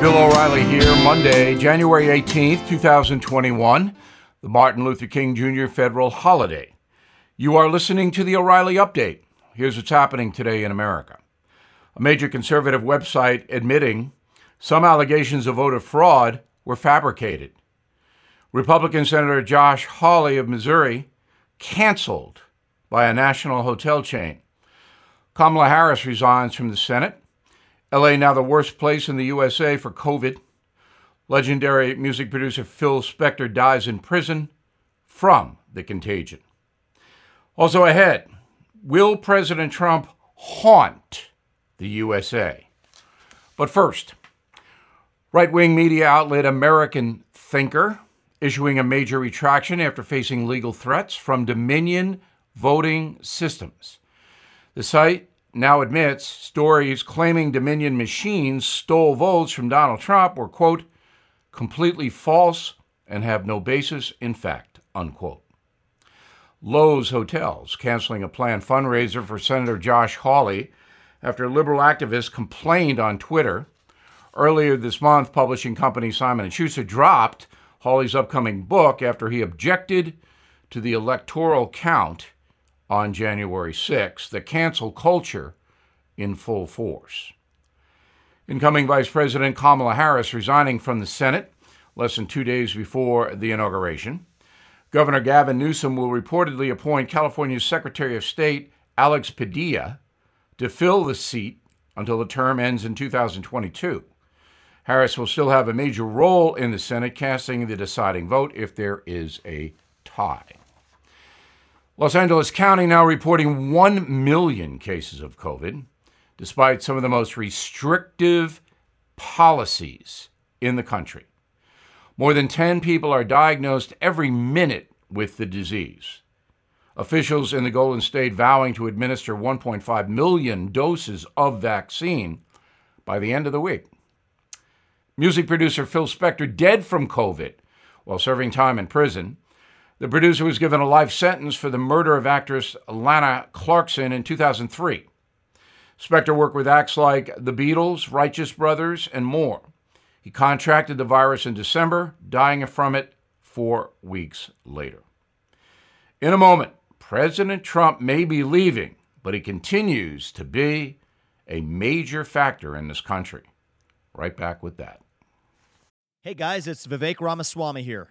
Bill O'Reilly here, Monday, January 18th, 2021, the Martin Luther King Jr. federal holiday. You are listening to the O'Reilly Update. Here's what's happening today in America. A major conservative website admitting some allegations of voter fraud were fabricated. Republican Senator Josh Hawley of Missouri canceled by a national hotel chain. Kamala Harris resigns from the Senate. LA now the worst place in the USA for COVID. Legendary music producer Phil Spector dies in prison from the contagion. Also ahead, will President Trump haunt the USA? But first, right wing media outlet American Thinker issuing a major retraction after facing legal threats from Dominion Voting Systems. The site now admits stories claiming Dominion machines stole votes from Donald Trump were, quote, completely false and have no basis in fact, unquote. Loews Hotels canceling a planned fundraiser for Senator Josh Hawley after liberal activists complained on Twitter. Earlier this month, publishing company Simon & Schuster dropped Hawley's upcoming book after he objected to the electoral count on January 6, the cancel culture in full force. Incoming Vice President Kamala Harris resigning from the Senate less than two days before the inauguration. Governor Gavin Newsom will reportedly appoint California's Secretary of State Alex Padilla to fill the seat until the term ends in 2022. Harris will still have a major role in the Senate, casting the deciding vote if there is a tie. Los Angeles County now reporting 1 million cases of COVID, despite some of the most restrictive policies in the country. More than 10 people are diagnosed every minute with the disease. Officials in the Golden State vowing to administer 1.5 million doses of vaccine by the end of the week. Music producer Phil Spector dead from COVID while serving time in prison. The producer was given a life sentence for the murder of actress Lana Clarkson in 2003. Spector worked with acts like The Beatles, Righteous Brothers, and more. He contracted the virus in December, dying from it four weeks later. In a moment, President Trump may be leaving, but he continues to be a major factor in this country. Right back with that. Hey guys, it's Vivek Ramaswamy here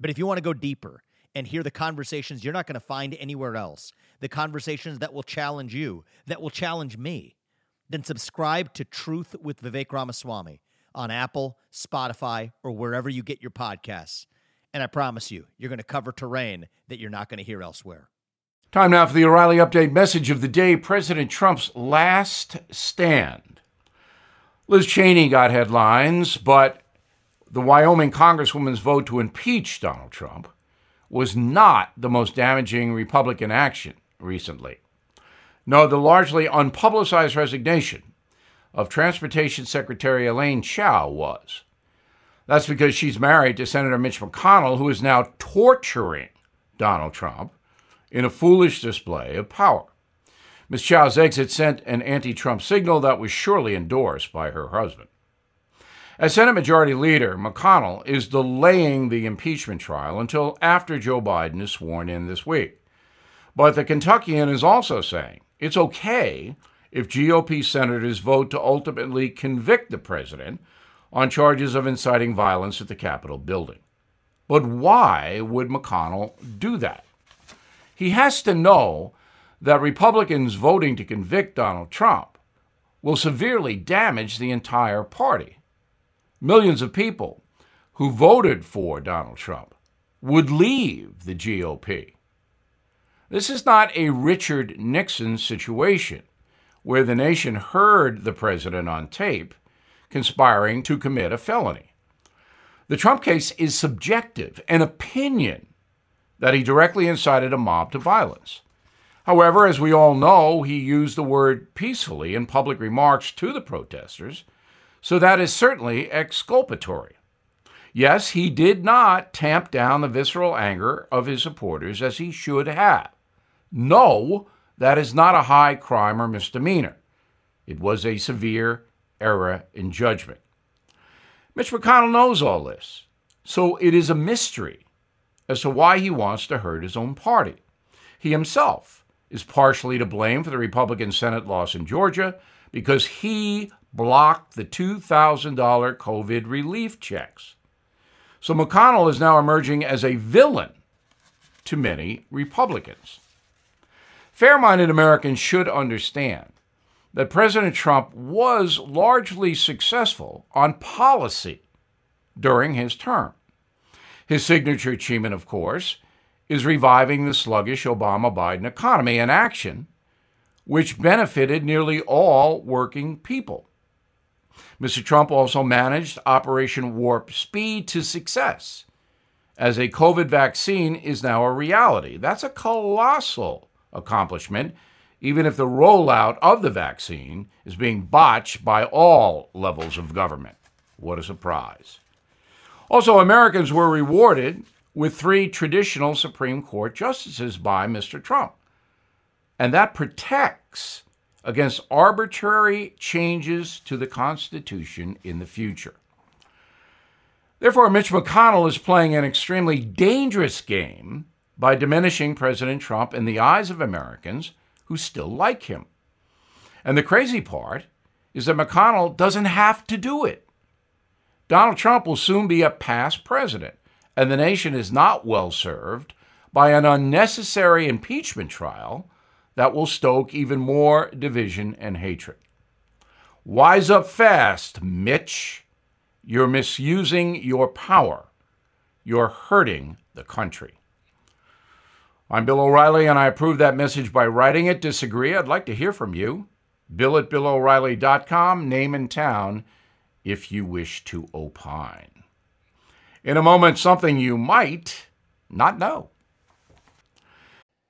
But if you want to go deeper and hear the conversations you're not going to find anywhere else, the conversations that will challenge you, that will challenge me, then subscribe to Truth with Vivek Ramaswamy on Apple, Spotify, or wherever you get your podcasts. And I promise you, you're going to cover terrain that you're not going to hear elsewhere. Time now for the O'Reilly Update message of the day President Trump's last stand. Liz Cheney got headlines, but the Wyoming Congresswoman's vote to impeach Donald Trump was not the most damaging Republican action recently. No, the largely unpublicized resignation of Transportation Secretary Elaine Chao was. That's because she's married to Senator Mitch McConnell, who is now torturing Donald Trump in a foolish display of power. Ms. Chao's exit sent an anti Trump signal that was surely endorsed by her husband. As Senate Majority Leader, McConnell is delaying the impeachment trial until after Joe Biden is sworn in this week. But the Kentuckian is also saying it's okay if GOP senators vote to ultimately convict the president on charges of inciting violence at the Capitol building. But why would McConnell do that? He has to know that Republicans voting to convict Donald Trump will severely damage the entire party millions of people who voted for Donald Trump would leave the GOP. This is not a Richard Nixon situation where the nation heard the president on tape conspiring to commit a felony. The Trump case is subjective, an opinion that he directly incited a mob to violence. However, as we all know, he used the word peacefully in public remarks to the protesters, so that is certainly exculpatory. Yes, he did not tamp down the visceral anger of his supporters as he should have. No, that is not a high crime or misdemeanor. It was a severe error in judgment. Mitch McConnell knows all this, so it is a mystery as to why he wants to hurt his own party. He himself is partially to blame for the Republican Senate loss in Georgia because he blocked the $2,000 COVID relief checks. So McConnell is now emerging as a villain to many Republicans. Fair minded Americans should understand that President Trump was largely successful on policy during his term. His signature achievement, of course, is reviving the sluggish Obama Biden economy in action, which benefited nearly all working people. Mr. Trump also managed Operation Warp Speed to success, as a COVID vaccine is now a reality. That's a colossal accomplishment, even if the rollout of the vaccine is being botched by all levels of government. What a surprise. Also, Americans were rewarded with three traditional Supreme Court justices by Mr. Trump. And that protects against arbitrary changes to the Constitution in the future. Therefore, Mitch McConnell is playing an extremely dangerous game by diminishing President Trump in the eyes of Americans who still like him. And the crazy part is that McConnell doesn't have to do it. Donald Trump will soon be a past president, and the nation is not well served by an unnecessary impeachment trial that will stoke even more division and hatred. Wise up fast, Mitch. You're misusing your power. You're hurting the country. I'm Bill O'Reilly, and I approve that message by writing it. Disagree? I'd like to hear from you. Bill at BillO'Reilly.com, name and town if you wish to opine. In a moment, something you might not know.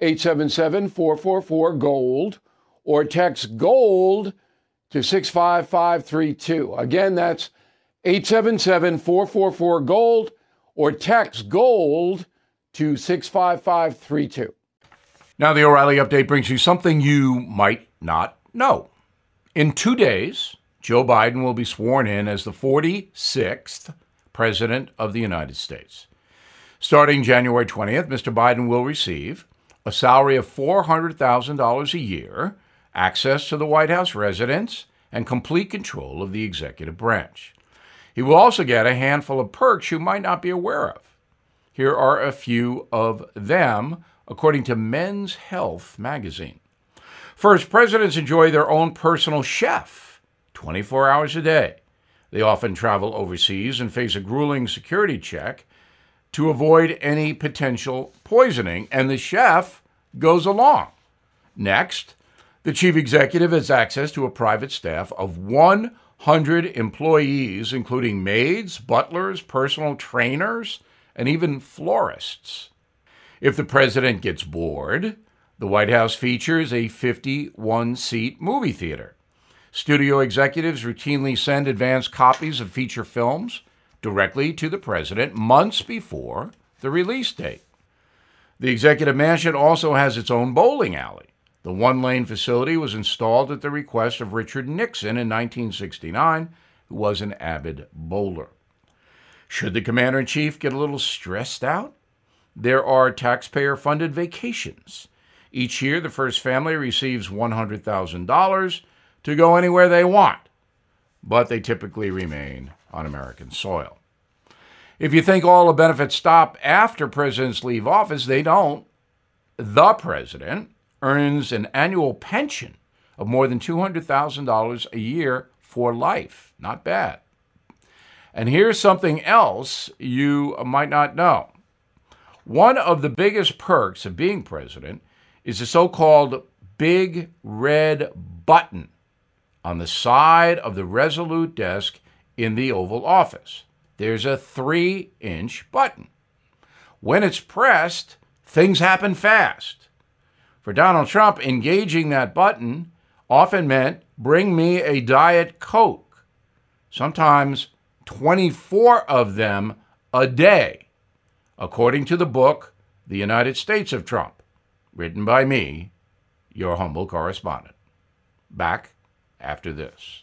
877 444 GOLD, or text GOLD to 65532. Again, that's 877 444 GOLD, or text GOLD to 65532. Now, the O'Reilly update brings you something you might not know. In two days, Joe Biden will be sworn in as the 46th President of the United States. Starting January 20th, Mr. Biden will receive a salary of $400,000 a year, access to the White House residence, and complete control of the executive branch. He will also get a handful of perks you might not be aware of. Here are a few of them, according to Men's Health magazine. First, presidents enjoy their own personal chef 24 hours a day. They often travel overseas and face a grueling security check to avoid any potential poisoning, and the chef goes along. Next, the chief executive has access to a private staff of 100 employees, including maids, butlers, personal trainers, and even florists. If the president gets bored, the White House features a 51 seat movie theater. Studio executives routinely send advance copies of feature films directly to the president months before the release date. The executive mansion also has its own bowling alley. The one lane facility was installed at the request of Richard Nixon in 1969, who was an avid bowler. Should the commander in chief get a little stressed out? There are taxpayer funded vacations. Each year, the first family receives $100,000 to go anywhere they want, but they typically remain on American soil. If you think all the benefits stop after presidents leave office, they don't. The president earns an annual pension of more than $200,000 a year for life. Not bad. And here's something else you might not know. One of the biggest perks of being president is the so called big red button on the side of the Resolute desk in the Oval Office. There's a three inch button. When it's pressed, things happen fast. For Donald Trump, engaging that button often meant bring me a Diet Coke, sometimes 24 of them a day, according to the book, The United States of Trump, written by me, your humble correspondent. Back after this.